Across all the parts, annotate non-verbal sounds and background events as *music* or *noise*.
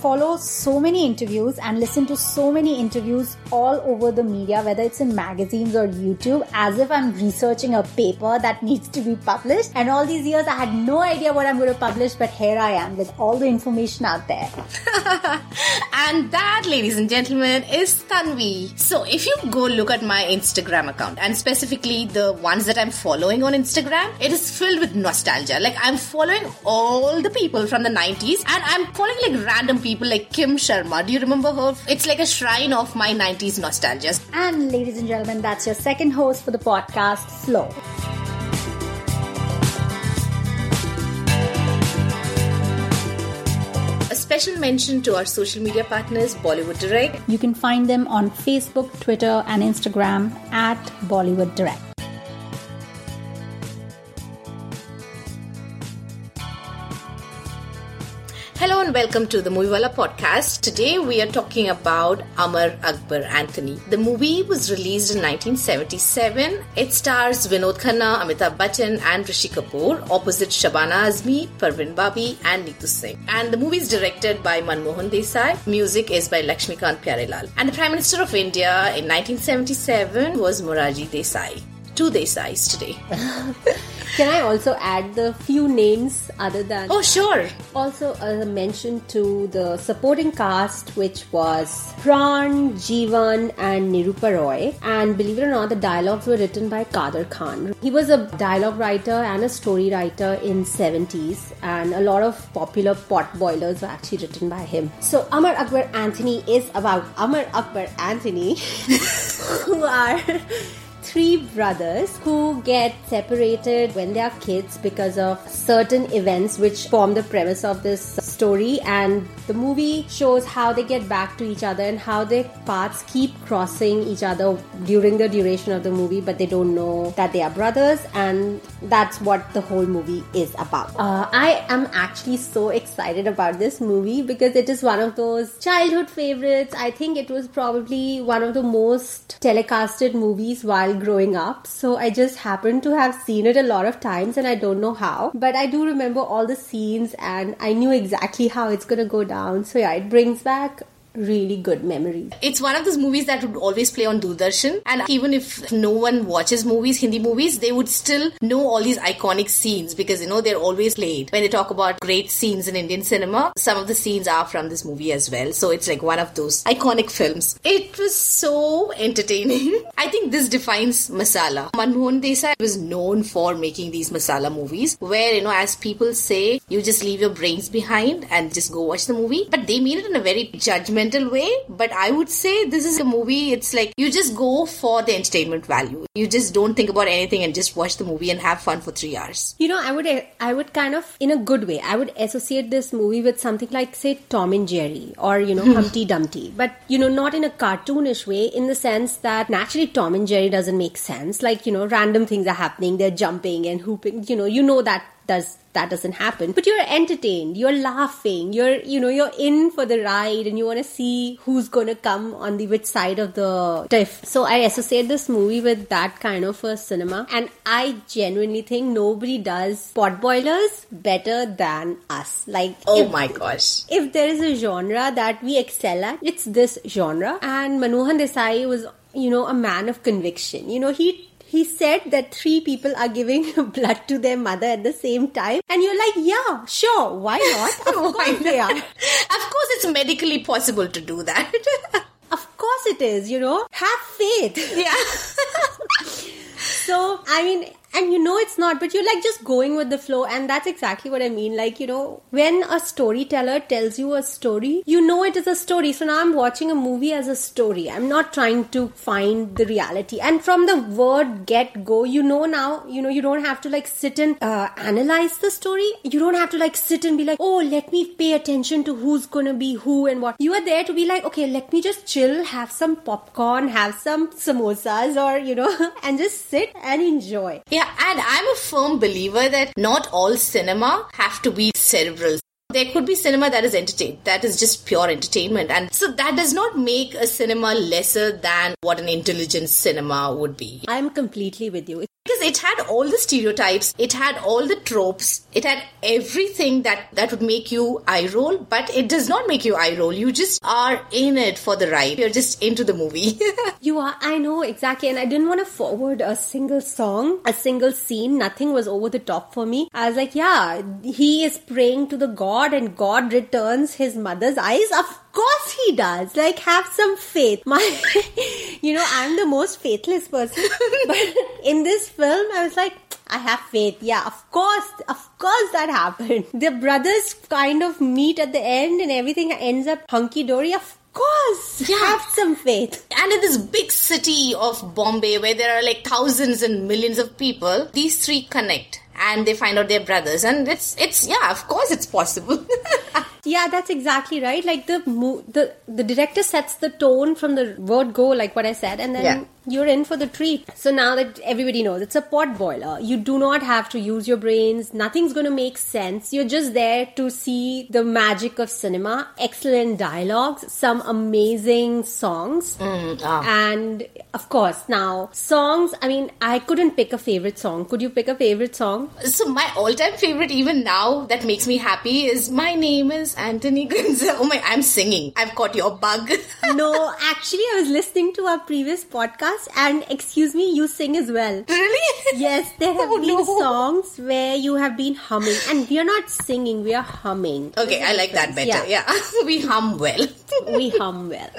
follow so many interviews and listen to so many interviews all over the media, whether it's in magazines or YouTube, as if I'm researching a paper that *laughs* needs to be published. And all these years, I had no idea what I'm going to publish, but here I am with all the information out there. *laughs* and that, ladies and gentlemen, is Tanvi. So if you go look at my Instagram account and specifically the ones that I'm following on Instagram, it is filled with nostalgia. Like I'm following all the people from the 90s and I'm following like random people like Kim Sharma. Do you remember her? It's like a shrine of my 90s nostalgia. And ladies and gentlemen, that's your second host for the podcast, Flo. A special mention to our social media partners, Bollywood Direct. You can find them on Facebook, Twitter, and Instagram at Bollywood Direct. Hello and welcome to the Moviewala podcast. Today we are talking about Amar Akbar Anthony. The movie was released in 1977. It stars Vinod Khanna, Amitabh Bachchan, and Rishi Kapoor opposite Shabana Azmi, Parveen Babi, and Neetu Singh. And the movie is directed by Manmohan Desai. Music is by Lakshmikant Pyarelal. And the Prime Minister of India in 1977 was Morarji Desai. Two Desais today. *laughs* Can I also add the few names other than? Oh, sure. Also, a mention to the supporting cast, which was Pran, Jeevan, and Nirupa Roy. And believe it or not, the dialogues were written by Kader Khan. He was a dialogue writer and a story writer in 70s, and a lot of popular pot boilers were actually written by him. So, Amar Akbar Anthony is about Amar Akbar Anthony, *laughs* who are three brothers who get separated when they are kids because of certain events which form the premise of this story. And the movie shows how they get back to each other and how their paths keep crossing each other during the duration of the movie but they don't know that they are brothers. And that's what the whole movie is about. Uh, i am actually so excited about this movie because it is one of those childhood favorites. I think it was probably one of the most telecasted movies while growing up. So I just happened to have seen it a lot of times and I don't know how. But I do remember all the scenes and I knew exactly how it's gonna go down. So yeah, it brings back really good memories. It's one of those movies that would always play on Doordarshan, and even if no one watches movies, Hindi movies, they would still know all these iconic scenes because you know they're always played. When they talk about great scenes in Indian cinema, some of the scenes are from this movie as well. So it's like one of those iconic films. It was so entertaining. *laughs* I think this defines masala. Manmohan Desai was known for making these masala movies where you know as people say you just leave your brains behind and just go watch the movie but they made it in a very judgmental way but i would say this is a movie it's like you just go for the entertainment value you just don't think about anything and just watch the movie and have fun for 3 hours You know, I would I would kind of in a good way. I would associate this movie with something like say Tom and Jerry or you know hmm. Humpty Dumpty, but you know not in a cartoonish way in the sense that naturally Tom and Jerry doesn't make sense. Like you know random things are happening, they're jumping and hooping. You know you know that does that doesn't happen. But you're entertained. You're laughing. You're you know you're in for the ride and you want to see who's going to come on the which side of the tiff. So i associate this movie with that kind of a cinema. And i genuinely think nobody does pot boilers better than us. Like oh if- my gosh. if there is a genre that we excel at, it's this genre. And Manmohan Desai was, you know, a man of conviction. You know, he he said that three people are giving *laughs* blood to their mother at the same time, and you're like, yeah, sure, why not? *laughs* Of course they are. of course it's medically possible to do that *laughs* Of course it is. You know, have faith. yeah So, I mean, and you know it's not, but you're like just going with the flow, and that's exactly what I mean. Like, you know, when a storyteller tells you a story, you know it is a story. So now I'm watching a movie as a story. I'm not trying to find the reality. And from the word get go, you know now, you know, you don't have to like sit and uh, analyze the story. You don't have to like sit and be like, oh, let me pay attention to who's gonna be who and what. You are there to be like, okay, let me just chill, have some popcorn, have some samosas, or, you know, *laughs* and just sit and enjoy. Yeah, and I'm a firm believer that not all cinema have to be cerebral. There could be cinema that is entertained, that is just pure entertainment. And so that does not make a cinema lesser than what an intelligent cinema would be. I'm completely with you. Because it had all the stereotypes, it had all the tropes, it had everything that that would make you eye roll, but it does not make you eye roll. You just are in it for the ride. You're just into the movie. *laughs* You are, I know exactly, and I didn't want to forward a single song, a single scene. Nothing was over the top for me. I was like, yeah, he is praying to the God, and God returns his mother's eyes. Of course he does. Like, have some faith. My, *laughs* you know, I'm the most faithless person, but *laughs* in this film, I was like, I have faith. Yeah, of course, of course that happened. *laughs* The brothers kind of meet at the end, and everything ends up hunky dory. Of course, Yeah. have some faith. and in this big city of Bombay where there are like thousands and millions of people, these three connect and they find out they're brothers and it's it's yeah, of course it's possible. *laughs* Yeah, that's exactly right. Like the mo- the the director sets the tone from the word go, like what I said, and then Yeah. You're in for the treat. So now that everybody knows it's a pot boiler, you do not have to use your brains. Nothing's going to make sense. You're just there to see the magic of cinema. Excellent dialogues, some amazing songs, ah. and of course now songs. I mean, I couldn't pick a favorite song. Could you pick a favorite song? So my all-time favorite, even now, that makes me happy is "My name is Anthony Gonzalez." *laughs* Oh my, I'm singing. I've caught your bug. *laughs* no, actually, I was listening to our previous podcast, and excuse me, you sing as well. really? *laughs* Yes, there have Oh, been no. songs where you have been humming, and we are not singing, we are humming. Okay, I like that better. Yeah, *laughs* we hum well. *laughs* we hum well.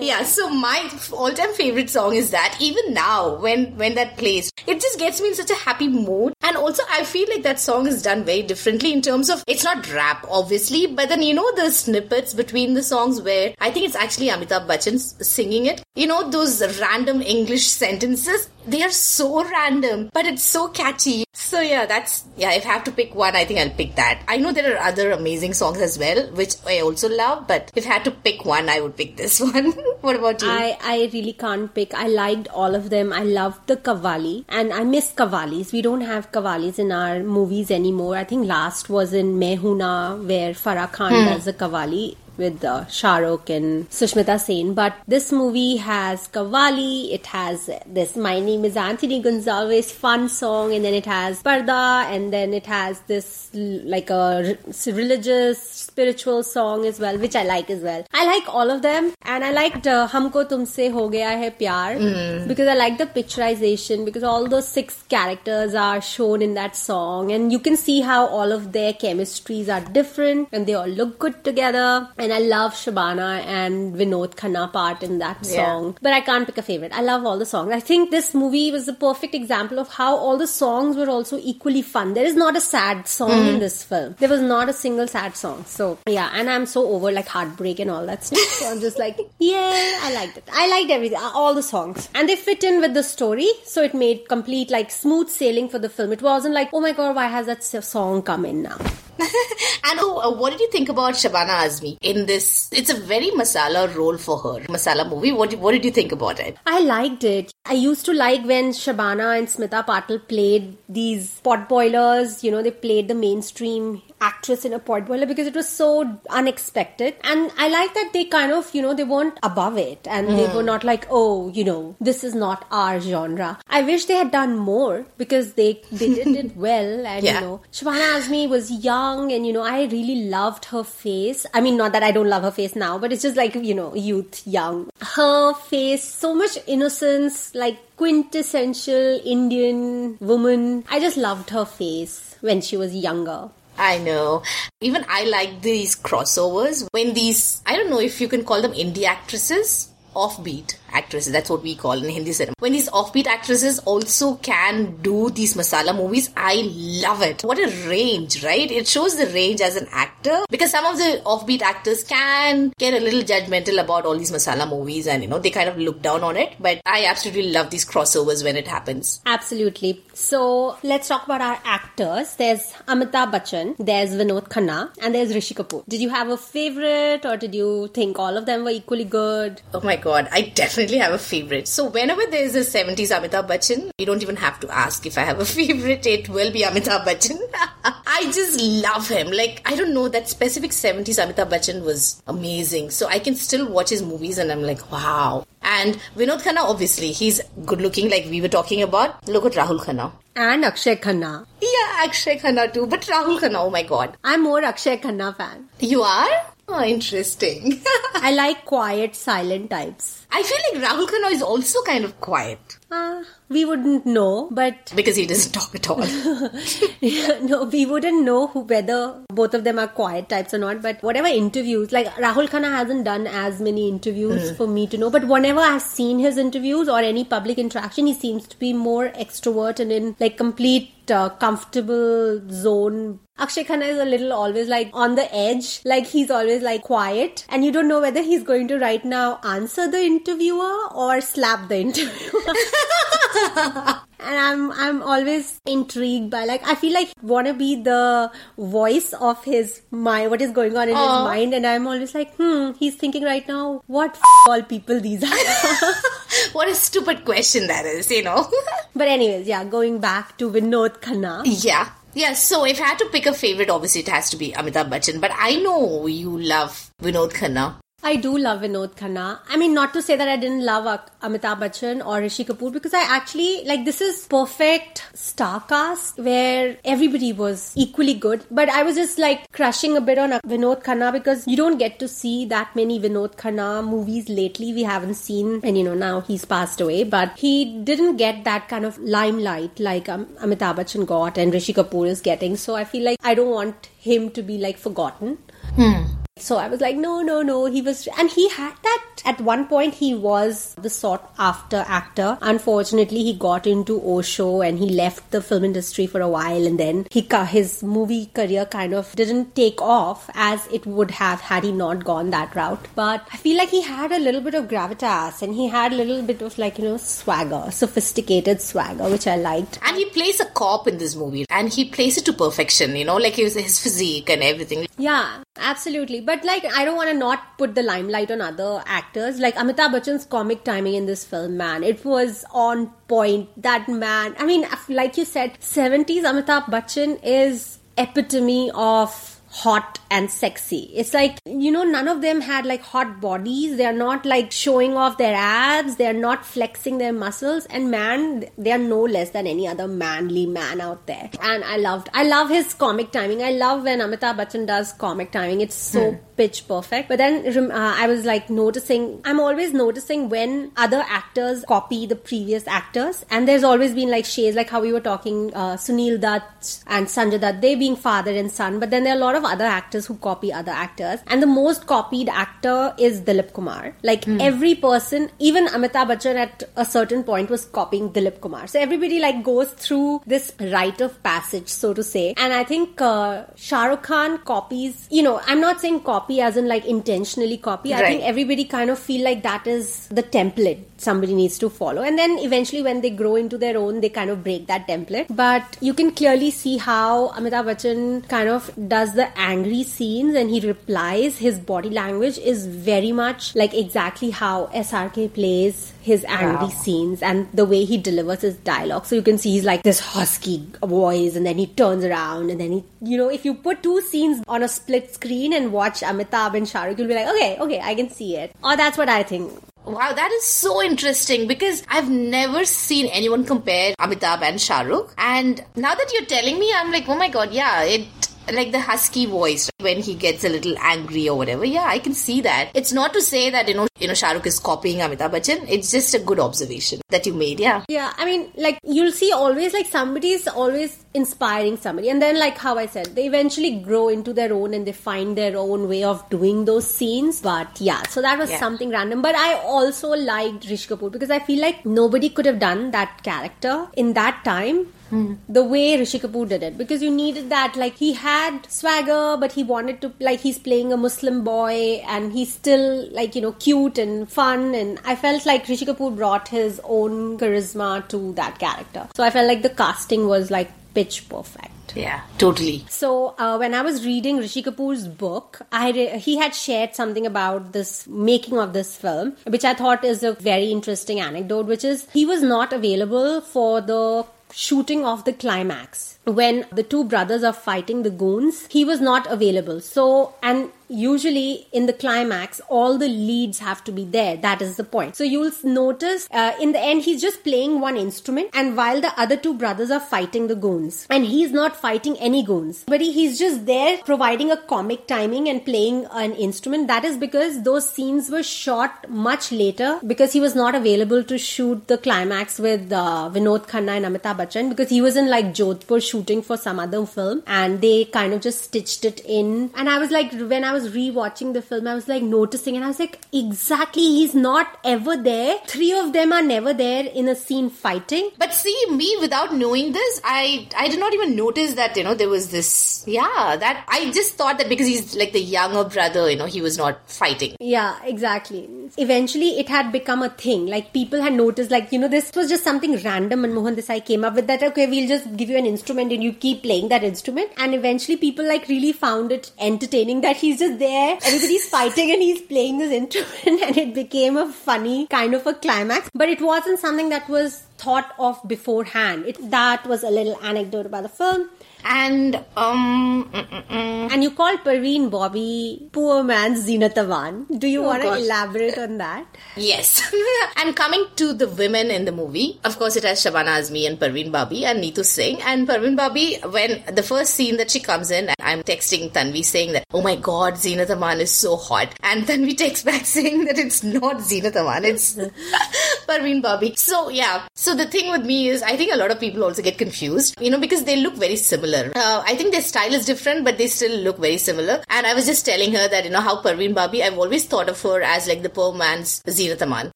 yeah so my all-time favorite song is that even now when when that plays it just gets me in such a happy mood and also i feel like that song is done very differently in terms of it's not rap obviously but then you know the snippets between the songs where i think it's actually amitabh bachchan singing it you know those random english sentences they are so random but it's so catchy so yeah that's yeah if i have to pick one i think i'll pick that i know there are other amazing songs as well which i also love but if i had to pick one i would pick this *laughs* one what about you I, I really can't pick. I liked all of them. I loved the Qawwali and I miss Qawwalis. We don't have Qawwalis in our movies anymore. I think last was in Main Hoon Na where Farah Khan hmm. does a Qawwali with uh, Shah Rukh and Sushmita Sen. But this movie has Qawwali, it has this My Name is Anthony Gonzalez fun song, and then it has Parda, and then it has this like a r- religious, spiritual song as well, which I like as well. I like all of them, and I liked uh, Humko Tumse Ho Gaya Hai Pyar because I like the picturization because all those six characters are shown in that song, and you can see how all of their chemistries are different and they all look good together. And I love Shabana and Vinod Khanna part in that Yeah. song. But I can't pick a favorite. I love all the songs. I think this movie was a perfect example of how all the songs were also equally fun. There is not a sad song in mm. this film. There was not a single sad song. So yeah, and I'm so over like heartbreak and all that stuff. So I'm just like, *laughs* yay, I liked it. I liked everything, uh, all the songs. And they fit in with the story. So it made complete like smooth sailing for the film. It wasn't like, oh my god, why has that song come in now? *laughs* and oh, what did you think about Shabana Azmi in this? It's a very masala role for her, masala movie. What what did you think about it? I liked it. I used to like when Shabana and Smita Patil played these pot boilers. You know, they played the mainstream actress in a pot boiler because it was so unexpected. And I like that they kind of, you know, they weren't above it and they hmm. were not like, oh, you know, this is not our genre. I wish they had done more because they they did *laughs* it well. And Yeah. you know, Shabana Azmi was young and you know, I really loved her face. I mean, not that I don't love her face now, but it's just like, you know, youth, young. Her face, so much innocence, like quintessential Indian woman. I just loved her face when she was younger. I know. Even I like these crossovers when these, I don't know if you can call them indie actresses, offbeat actresses, that's what we call in Hindi cinema. When these offbeat actresses also can do these masala movies, I love it. What a range, right? It shows the range as an actor because some of the offbeat actors can get a little judgmental about all these masala movies and, you know, they kind of look down on it. But I absolutely love these crossovers when it happens. Absolutely. So let's talk about our actors. There's Amitabh Bachchan, there's Vinod Khanna, and there's Rishi Kapoor. Did you have a favorite or did you think all of them were equally good? Oh my god, I definitely definitely have a favorite. So whenever there is a 70s Amitabh Bachchan, you don't even have to ask if I have a *laughs* favorite. It will be Amitabh Bachchan. *laughs* I just love him. Like, I don't know, that specific 70s Amitabh Bachchan was amazing. So I can still watch his movies and I'm like, wow. And Vinod Khanna, obviously, he's good looking, like we were talking about. Look at Rahul Khanna. And Akshay Khanna. Yeah, Akshay Khanna too. But Rahul Khanna, oh my god. I'm more Akshay Khanna fan. You are? Oh, interesting. I like quiet, silent types. I feel like Rahul Khanna is also kind of quiet. Uh, we wouldn't know, but because he doesn't talk at all. *laughs* no, we wouldn't know who, whether both of them are quiet types or not. But whatever interviews, like Rahul Khanna hasn't done as many interviews mm. for me to know. But whenever I've seen his interviews or any public interaction, he seems to be more extrovert and in like complete uh, comfortable zone. Akshay Khanna is a little always like on the edge, like he's always like quiet, and you don't know whether he's going to right now answer the interviewer or slap the interviewer. *laughs* and I'm I'm always intrigued by like I feel like wanna be the voice of his mind, what is going on in Aww. his mind, and I'm always like, hmm, he's thinking right now, what f- all people these are. *laughs* what a stupid question that is, you know. *laughs* but anyways, yeah, going back to Vinod Khanna. Yeah. Yeah, so if I had to pick a favorite, obviously it has to be Amitabh Bachchan. But I know you love Vinod Khanna. I do love Vinod Khanna. I mean, not to say that I didn't love Amitabh Bachchan or Rishi Kapoor because I actually like this is perfect star cast where everybody was equally good. But I was just like crushing a bit on Vinod Khanna because you don't get to see that many Vinod Khanna movies lately. We haven't seen, and you know now he's passed away, but he didn't get that kind of limelight like um, Amitabh Bachchan got and Rishi Kapoor is getting. So I feel like I don't want him to be like forgotten. Hmm. So I was like, no, no, no. He was, and he had that at one point. He was the sought after actor. Unfortunately, he got into Osho and he left the film industry for a while, and then he his movie career kind of didn't take off as it would have had he not gone that route. But I feel like he had a little bit of gravitas and he had a little bit of like you know swagger, sophisticated swagger, which I liked. And he plays a cop in this movie, and he plays it to perfection. You know, like his, his physique and everything. Yeah, absolutely. But like, I don't want to not put the limelight on other actors. Like Amitabh Bachchan's comic timing in this film, man, it was on point. That man, I mean, like you said, 70s Amitabh Bachchan is epitome of hot and sexy. It's like, you know, none of them had like hot bodies. They're not like showing off their abs. They're not flexing their muscles. And man, they are no less than any other manly man out there. And I loved, I love his comic timing. I love when Amitabh Bachchan does comic timing. It's so hmm. pitch perfect. But then uh, I was like noticing, I'm always noticing when other actors copy the previous actors. And there's always been like shades, like how we were talking, uh, Sunil Dutt and Sanjay Dutt, they being father and son. But then there are a lot of of other actors who copy other actors. And the most copied actor is Dilip Kumar. Like mm. every person, even Amitabh Bachchan at a certain point was copying Dilip Kumar. So everybody like goes through this rite of passage, so to say. And I think uh, Shah Rukh Khan copies, you know, I'm not saying copy as in like intentionally copy. Right. I think everybody kind of feel like that is the template somebody needs to follow. And then eventually when they grow into their own, they kind of break that template. But you can clearly see how Amitabh Bachchan kind of does the angry scenes and he replies. His body language is very much like exactly how SRK plays his angry wow. scenes and the way he delivers his dialogue. So you can see he's like this husky voice and then he turns around and then he, you know, if you put two scenes on a split screen and watch Amitabh and Shahrukh, you'll be like, okay, okay, I can see it. Or that's what I think. Wow, that is so interesting because I've never seen anyone compare Amitabh and Shahrukh. And now that you're telling me, I'm like, oh my god, yeah, it like the husky voice when he gets a little angry or whatever. Yeah, I can see that. It's not to say that you know, you know, Shahrukh is copying Amitabh Bachchan. It's just a good observation that you made. Yeah. Yeah, I mean, like you'll see always like somebody is always inspiring somebody, and then like how I said, they eventually grow into their own and they find their own way of doing those scenes. But yeah, so that was yeah. something random. But I also liked Rishi Kapoor because I feel like nobody could have done that character in that time Mm. The way Rishi Kapoor did it because you needed that. Like he had swagger, but he wanted to like he's playing a Muslim boy and he's still like you know cute and fun. And I felt like Rishi Kapoor brought his own charisma to that character. So I felt like the casting was like pitch perfect. Yeah, totally. So uh, when I was reading Rishi Kapoor's book, I re- he had shared something about this making of this film, which I thought is a very interesting anecdote. Which is he was not available for the shooting of the climax when the two brothers are fighting the goons. He was not available. So and usually in the climax all the leads have to be there. That is the point. So you'll notice uh, in the end he's just playing one instrument and while the other two brothers are fighting the goons. And he's not fighting any goons. But he's just there providing a comic timing and playing an instrument. That is because those scenes were shot much later because he was not available to shoot the climax with uh, Vinod Khanna and Amitabh Bachchan because he was in like Jodhpur shooting for some other film and they kind of just stitched it in. And I was like when I was was rewatching the film, I was like noticing, and I was like, exactly, he's not ever there. Three of them are never there in a scene fighting. But see, me without knowing this, I I did not even notice that you know there was this. Yeah, that I just thought that because he's like the younger brother, you know, he was not fighting. Yeah, exactly. Eventually, it had become a thing. Like people had noticed, like you know, this was just something random, Manmohan Desai came up with that. Okay, we'll just give you an instrument, and you keep playing that instrument. And eventually, people like really found it entertaining that he's just there, everybody's fighting and he's playing this instrument *laughs* and it became a funny kind of a climax. But it wasn't something that was thought of beforehand. It, that was a little anecdote about the film. And um, and you called Parveen Babi poor man's Zeenat Aman. Do you oh, want to elaborate on that? Yes. *laughs* and coming to the women in the movie, of course, it has Shabana Azmi and Parveen Babi and Neetu Singh. And Parveen Babi, when the first scene that she comes in, I'm texting Tanvi saying that, oh my god, Zeenat Aman is so hot. And *laughs* Tanvi texts back saying that it's not Zeenat Aman, it's *laughs* Parveen Babi. So yeah. So the thing with me is, I think a lot of people also get confused, you know, because they look very similar. Uh, I think their style is different, but they still look very similar. And I was just telling her that, you know, how Parveen Babi, I've always thought of her as like the poor man's Zeenat Aman.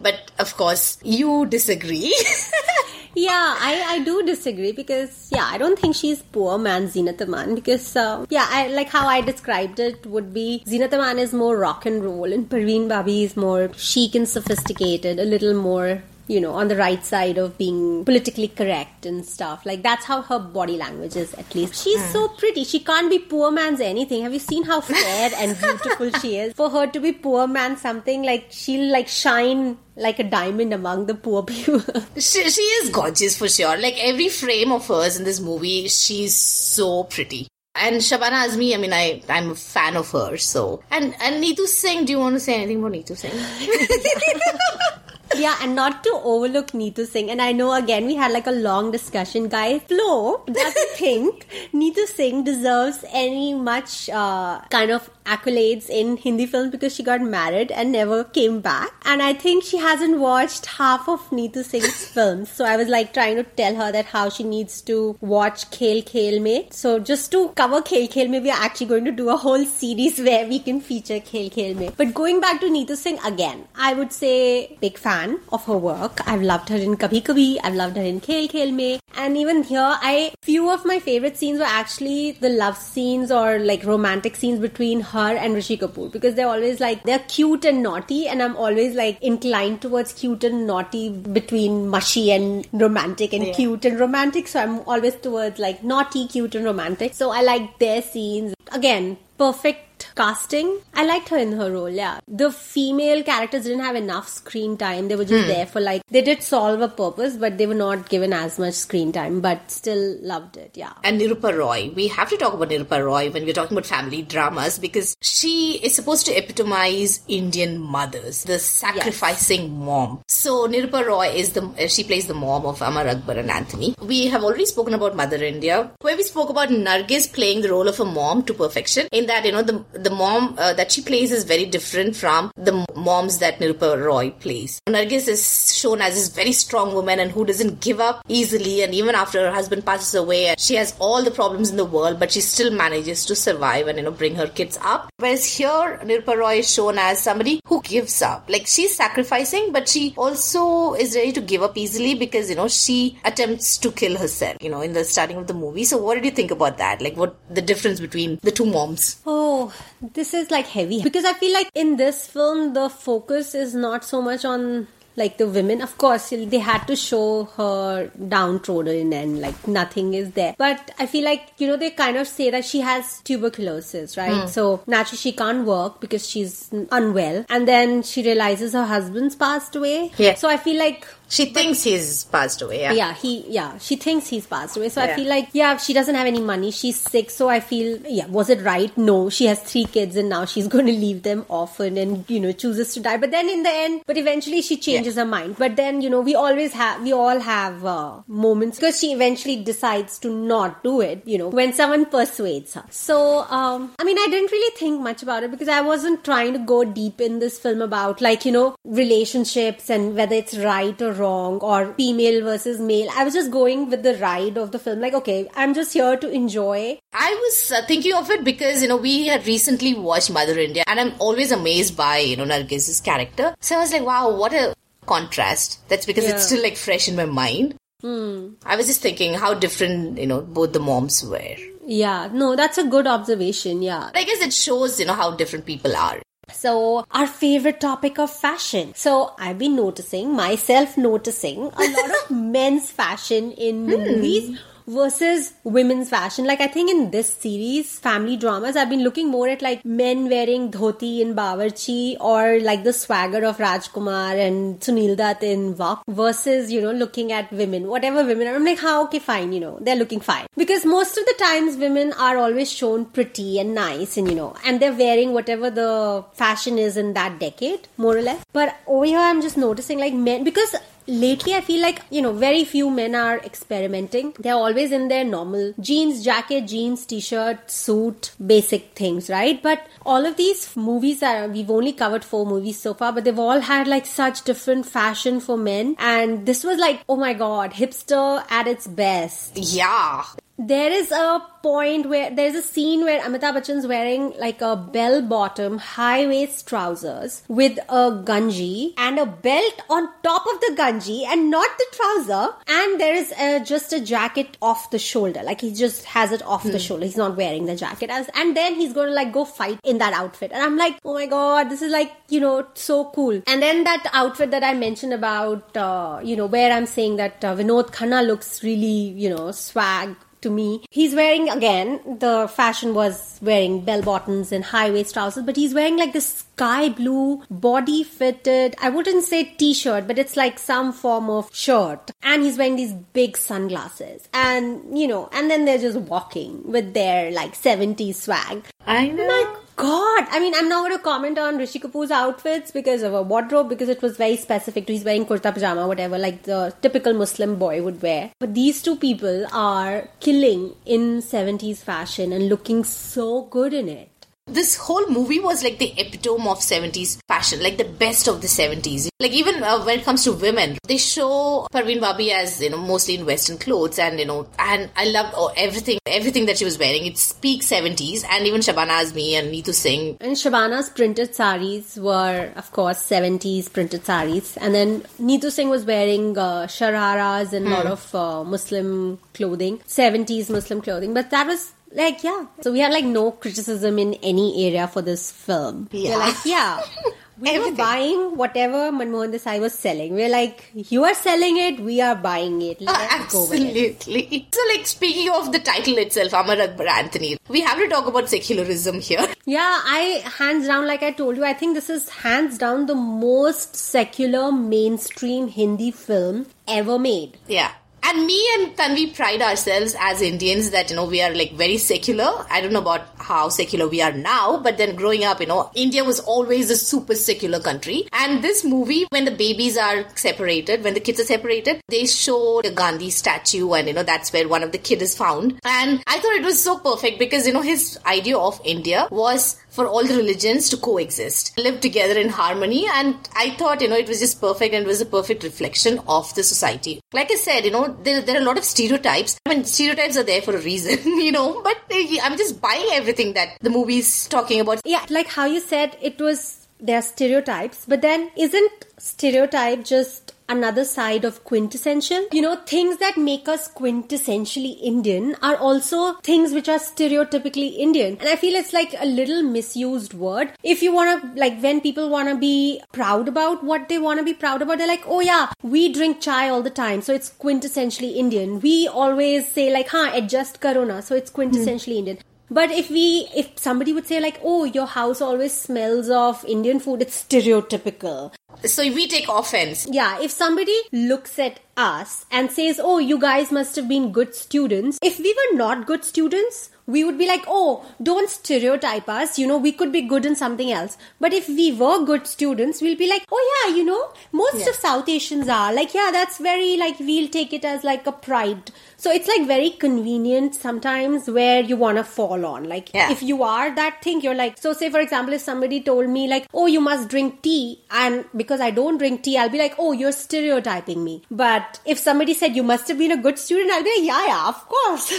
But of course, you disagree. *laughs* yeah, I, I do disagree because yeah, I don't think she's poor man Zeenat Aman because uh, yeah, I like how I described it would be Zeenat Aman is more rock and roll and Parveen Babi is more chic and sophisticated, a little more you know, on the right side of being politically correct and stuff. Like that's how her body language is, at least. She's mm. so pretty. She can't be poor man's anything. Have you seen how fair and beautiful she is? For her to be poor man something, like she'll like shine like a diamond among the poor people. *laughs* she, she is gorgeous for sure. Like every frame of hers in this movie, she's so pretty. And Shabana Azmi, I mean, I I'm a fan of her. So and and Neetu Singh, do you want to say anything about Neetu Singh? *laughs* *laughs* yeah, and not to overlook Neetu Singh. And I know again we had like a long discussion, guys. Flo doesn't *laughs* think Neetu Singh deserves any much uh, kind of accolades in Hindi films because she got married and never came back. And I think she hasn't watched half of Neetu Singh's *laughs* films. So I was like trying to tell her that how she needs to watch Khel Khel Me. So just to cover Khel Khel Me, we are actually going to do a whole series *laughs* where we can feature Khel Khel Me. But going back to Neetu Singh again, I would say big fan of her work. I've loved her in Kabhi Kabhi. I've loved her in Khel Khel Me. And even here, I few of my favorite scenes were actually the love scenes or like romantic scenes between her and Rishi Kapoor because they're always like they're cute and naughty, and I'm always like inclined towards cute and naughty between mushy and romantic and yeah. cute and romantic. So I'm always towards like naughty, cute, and romantic. So I like their scenes. Again, perfect casting. I liked her in her role, yeah. The female characters didn't have enough screen time. They were just hmm. there for like, they did solve a purpose, but they were not given as much screen time, but still loved it, yeah. And Nirupa Roy. We have to talk about Nirupa Roy when we're talking about family dramas because she is supposed to epitomize Indian mothers, the sacrificing yes. mom. So Nirupa Roy is the, she plays the mom of Amar Akbar and Anthony. We have already spoken about Mother India, where we spoke about Nargis playing the role of a mom to perfection in that, you know, the the mom uh, that she plays is very different from the moms that Nirupa Roy plays. Nargis is shown as this very strong woman and who doesn't give up easily, and even after her husband passes away, she has all the problems in the world, but she still manages to survive and you know bring her kids up. Whereas here, Nirupa Roy is shown as somebody who gives up. Like she's sacrificing, but she also is ready to give up easily because you know she attempts to kill herself. You know, in the starting of the movie. So, what did you think about that? Like, what the difference between the two moms? Oh, this is like heavy because I feel like in this film the focus is not so much on like the women. Of course, they had to show her downtrodden and like nothing is there. But I feel like, you know, they kind of say that she has tuberculosis, right? Hmm. So naturally she can't work because she's unwell. And then she realizes her husband's passed away. Yeah. So I feel like She thinks he's passed away. Yeah. yeah he yeah she thinks he's passed away. So i feel like yeah she doesn't have any money. She's sick. So i feel yeah was it right? No. She has three kids and now she's *laughs* going to leave them orphan and you know chooses to die. But then in the end but eventually she changes her mind. But then you know we always have we all have uh, moments because she eventually decides to not do it you know when someone persuades her. So um i mean i didn't really think much about it because i wasn't trying to go deep in this film about like you know relationships and whether it's right or wrong or female versus male i was just going with the ride of the film like okay i'm just here to enjoy I was uh, thinking of it because, you know, we had recently watched Mother India and I'm always amazed by, you know, Nargis's character. So I was like, wow, what a contrast. That's because it's still like fresh in my mind. I was just thinking how different, you know, both the moms were. yeah no that's a good observation yeah I guess it shows, you know, how different people are. So, our favorite topic of fashion. So, I've been noticing, myself noticing, a lot of *laughs* men's fashion in the movies versus women's fashion. Like, I think in this series, family dramas, I've been looking more at like men wearing dhoti in Bawarchi or like the swagger of Rajkumar and Sunil Dutt in Waqt versus, you know, looking at women, whatever women are. I'm like, how, okay, fine, you know, they're looking fine. Because most of the times women are always shown pretty and nice and, you know, and they're wearing whatever the fashion is in that decade, more or less. But over here, I'm just noticing like men, because lately i feel like you know very few men are experimenting. They're always in their normal jeans jacket jeans t-shirt suit basic things right? But all of these movies are we've only covered four movies so far but they've all had like such different fashion for men. And this was like oh my god hipster at its best. Yeah. There is a point where there's a scene where Amitabh Bachchan's wearing like a bell bottom high waist trousers with a gunji and a belt on top of the gunji and not the trouser. And there is uh just a jacket off the shoulder. Like he just has it off the shoulder. He's not wearing the jacket and then he's going to like go fight in that outfit. And I'm like oh my god this is like you know so cool. And then that outfit that I mentioned about uh, you know where I'm saying that uh, Vinod Khanna looks really you know swag to me. He's wearing again the fashion was wearing bell bottoms and high waist trousers, but he's wearing like this sky blue body fitted. I wouldn't say t-shirt, but it's like some form of shirt, and he's wearing these big sunglasses, and you know, and then they're just walking with their like 70s swag. I know. My God, I mean, I'm not going to comment on Rishi Kapoor's outfits because of a wardrobe because it was very specific to he's wearing kurta pajama, whatever, like the typical Muslim boy would wear. But these two people are killing in 70s fashion and looking so good in it. This whole movie was like the epitome of 70s fashion, like the best of the 70s. Like even uh, when it comes to women, they show Parveen Babi as, you know, mostly in western clothes and, you know, and I loved oh, everything, everything that she was wearing. It's peak 70s and even Shabana Azmi and Neetu Singh. And Shabana's printed saris were, of course, 70s printed saris. And then Neetu Singh was wearing uh, shararas and a lot of uh, Muslim clothing, 70s Muslim clothing. But that was like, yeah. So we had like no criticism in any area for this film. Yeah. We're like, yeah. *laughs* We were buying whatever Manmohan Desai was selling. We're like, you are selling it, we are buying it. Uh, Let's go with it. Absolutely. So, like, speaking of the title itself, Amar Akbar Anthony, we have to talk about secularism here. *laughs* Yeah, I hands down, like I told you, I think this is hands down the most secular mainstream Hindi film ever made. Yeah. And me and Tanvi pride ourselves as Indians that, you know, we are like very secular. I don't know about how secular we are now, but then growing up, you know, India was always a super secular country. And this movie, when the babies are separated, when the kids are separated, they show the Gandhi statue and, you know, that's where one of the kid is found. And I thought it was so perfect because, you know, his idea of India was for all the religions to coexist, live together in harmony. And I thought, you know, it was just perfect and it was a perfect reflection of the society. Like I said, you know, there, there are a lot of stereotypes. I mean, stereotypes are there for a reason, *laughs* you know, but I'm just buying everything that the movie's talking about. Yeah, like how you said, it was there are stereotypes, but then isn't stereotype just another side of quintessential. You know, things that make us quintessentially Indian are also things which are stereotypically Indian. And I feel it's like a little misused word. If you want to, like, when people want to be proud about what they want to be proud about, they're like, oh yeah, we drink chai all the time. So it's quintessentially Indian. We always say, like, huh, adjust corona, So it's quintessentially Indian. But if we, if somebody would say like, oh, your house always smells of Indian food, it's stereotypical. So we take offense. Yeah, if somebody looks at us and says, oh, you guys must have been good students, if we were not good students, we would be like, oh, don't stereotype us. You know, we could be good in something else. But if we were good students, we'll be like, oh, yeah, you know, most Yeah. of South Asians are. Like, yeah, that's very, like, we'll take it as like a pride. So it's like very convenient sometimes where you want to fall on. Like, Yeah. if you are that thing, you're like, so say, for example, if somebody told me, like, oh, you must drink tea, and because I don't drink tea, I'll be like, oh, you're stereotyping me. But if somebody said, you must have been a good student, I'll be like, yeah, yeah, of course.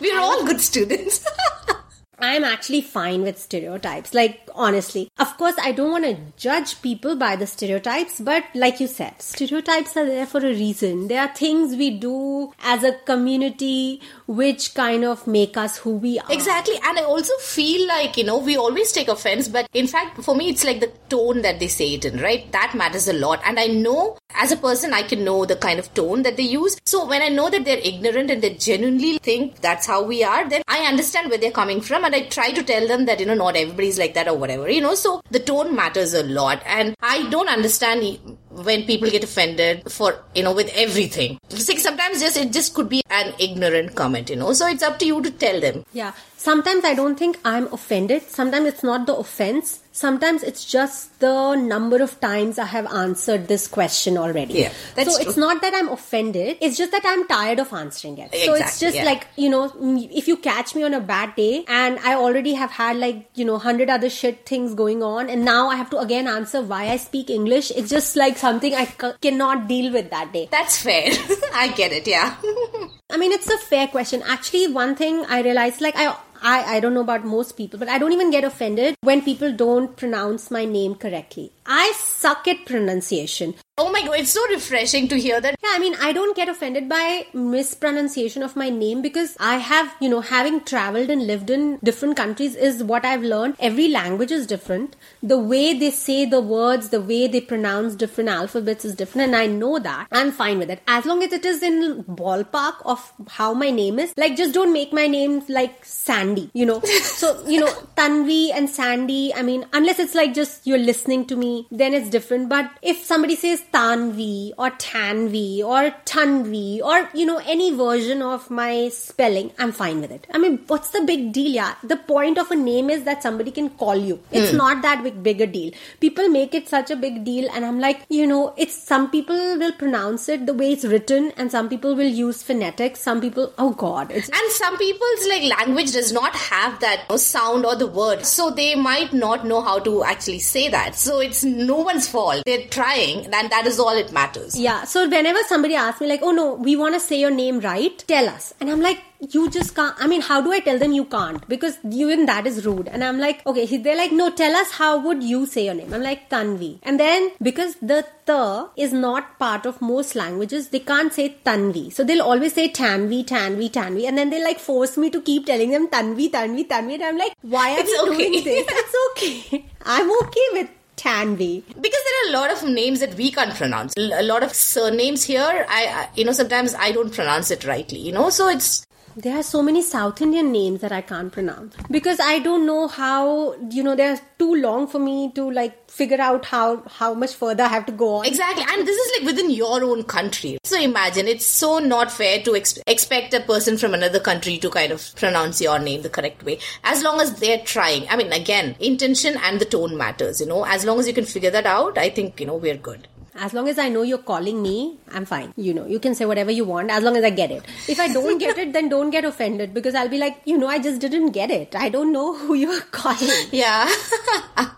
We're all good students. *laughs* I'm actually fine with stereotypes. Like, honestly. Of course, I don't want to judge people by the stereotypes, but like you said, stereotypes are there for a reason. There are things we do as a community which kind of make us who we are. Exactly. And I also feel like, you know, we always take offense, but in fact, for me, it's like the tone that they say it in, right? That matters a lot. And I know, as a person, I can know the kind of tone that they use. So when I know that they're ignorant and they genuinely think that's how we are, then I understand where they're coming from and I try to tell them that, you know, not everybody's like that or whatever, you know? So the tone matters a lot. And I don't understand when people get offended for, you know, with everything. Sometimes just, it just could be an ignorant comment, you know? So it's up to you to tell them. Yeah. Sometimes I don't think I'm offended. Sometimes it's not the offense. Sometimes it's just the number of times I have answered this question already. Yeah, that's so true. it's not that I'm offended. It's just that I'm tired of answering it. Exactly, so it's just yeah. like, you know, mm, if you catch me on a bad day and I already have had like, you know, hundred other shit things going on and now I have to again answer why I speak English. It's just like something I c- cannot deal with that day. That's fair. *laughs* I get it, yeah. *laughs* I mean, it's a fair question. Actually, one thing I realized, like, I, I, I don't know about most people, but I don't even get offended when people don't pronounce my name correctly. I suck at pronunciation. Oh my god, it's so refreshing to hear that. Yeah, I mean, I don't get offended by mispronunciation of my name because I have, you know, having traveled and lived in different countries is what I've learned. Every language is different. The way they say the words, the way they pronounce different alphabets is different, and I know that. I'm fine with it. As long as it is in ballpark of how my name is. Like, just don't make my name like Sandy, you know? *laughs* so, you know, Tanvi and Sandy, I mean, unless it's like just you're listening to me, then it's different. But if somebody says Tanvi or Tanvi or Tanvi or, you know, any version of my spelling, I'm fine with it. I mean, what's the big deal? Yeah. The point of a name is that somebody can call you. It's hmm. not that big, big a deal. People make it such a big deal. And I'm like, you know, it's some people will pronounce it the way it's written and some people will use phonetics. Some people, oh God, it's And some people's like language does not have that sound or the word, so they might not know how to actually say that. So it's no one's fault. They're trying, and that is all it matters. Yeah. So whenever somebody asks me like, "Oh no, we want to say your name right," tell us, and I'm like, "You just can't." I mean, how do I tell them you can't? Because even that is rude. And I'm like, "Okay." They're like, "No, tell us how would you say your name?" I'm like, "Tanvi." And then because the the is not part of most languages, they can't say Tanvi. So they'll always say Tanvi, Tanvi, Tanvi, and then they like force me to keep telling them Tanvi, Tanvi, Tanvi, and I'm like, "Why are It's we okay. doing this? *laughs* It's okay. I'm okay with." Tanvi. Because there are a lot of names that we can't pronounce. A lot of surnames here, I, I you know, sometimes I don't pronounce it rightly, you know, so it's There are so many South Indian names that I can't pronounce because I don't know how you know they're too long for me to like figure out how how much further I have to go on. Exactly, and this is like within your own country. So imagine it's so not fair to ex- expect a person from another country to kind of pronounce your name the correct way. As long as they're trying. I mean, again, intention and the tone matters, you know. As long as you can figure that out, I think, you know, we're good. As long as I know you're calling me, I'm fine. You know, you can say whatever you want as long as I get it. If I don't get it, then don't get offended because I'll be like, you know, I just didn't get it. I don't know who you're *laughs* calling. Yeah,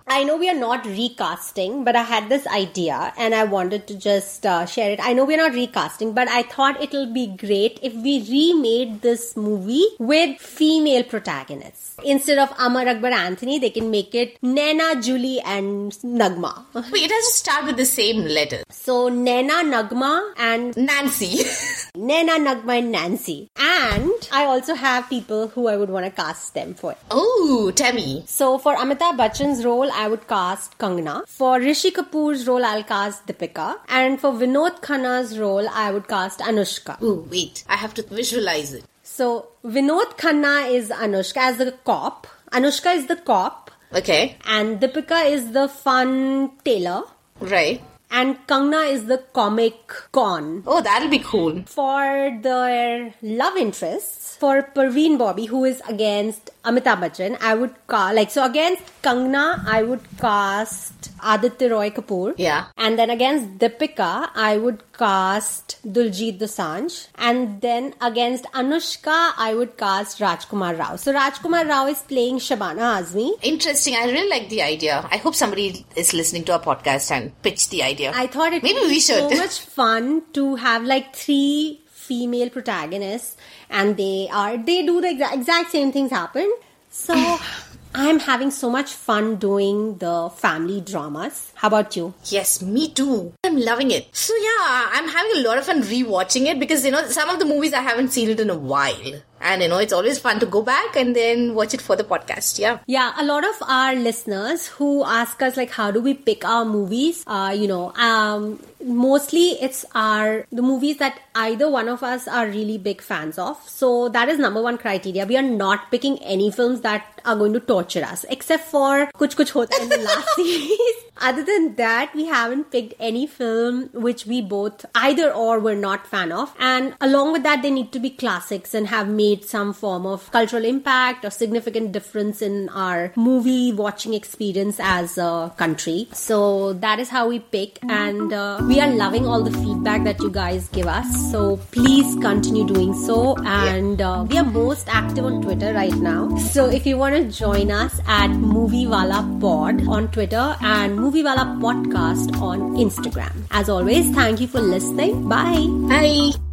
I know we are not recasting, but I had this idea and I wanted to just uh, share it. I know we're not recasting, but I thought it'll be great if we remade this movie with female protagonists. Instead of Amar Akbar Anthony, they can make it Naina, Julie, and Nagma. Wait, it has to start with the same letter. So Nena Nagma, and Nancy. *laughs* Nena Nagma, and Nancy. And I also have people who I would want to cast them for. oh, Tammy. So for Amitabh Bachchan's role, I would cast Kangna. For Rishi Kapoor's role, I'll cast Deepika. And for Vinod Khanna's role, I would cast Anushka. Oh, wait. I have to visualize it. So Vinod Khanna is Anushka as the cop. Anushka is the cop. Okay. And Deepika is the fun tailor. Right. And Kangna is the comic con. Oh, that'll be cool. For their love interests, for Parveen Babi, who is against Amitabh Bachchan, I would cast, like, so against Kangna, I would cast Aditya Roy Kapoor. Yeah. And then against Deepika, I would cast Diljit Dosanjh. And then against Anushka, I would cast Rajkumar Rao. So Rajkumar Rao is playing Shabana Azmi. Interesting. I really like the idea. I hope somebody is listening to our podcast and pitched the idea. I thought it Maybe would we should. so *laughs* much fun to have like three female protagonists and they are they do the exact, exact same things happen. So *sighs* I'm having so much fun doing the family dramas. How about you? Yes, me too. I'm loving it. So yeah, I'm having a lot of fun rewatching it because you know some of the movies I haven't seen it in a while. And you know, it's always fun to go back and then watch it for the podcast. Yeah. Yeah, a lot of our listeners who ask us like how do we pick our movies, uh, you know, um, mostly it's our the movies that either one of us are really big fans of. So that is number one criteria. We are not picking any films that are going to torture us, except for Kuch Kuch Hota in the last *laughs* series. Other than that, we haven't picked any film which we both either or were not fan of. And along with that, they need to be classics and have made some form of cultural impact or significant difference in our movie watching experience as a country. So that is how we pick, and uh, we are loving all the feedback that you guys give us. So please continue doing so. And uh, we are most active on Twitter right now. So if you want to join us at Moviewala Pod on Twitter and Moviewala Podcast on Instagram. As always, thank you for listening. Bye. Bye.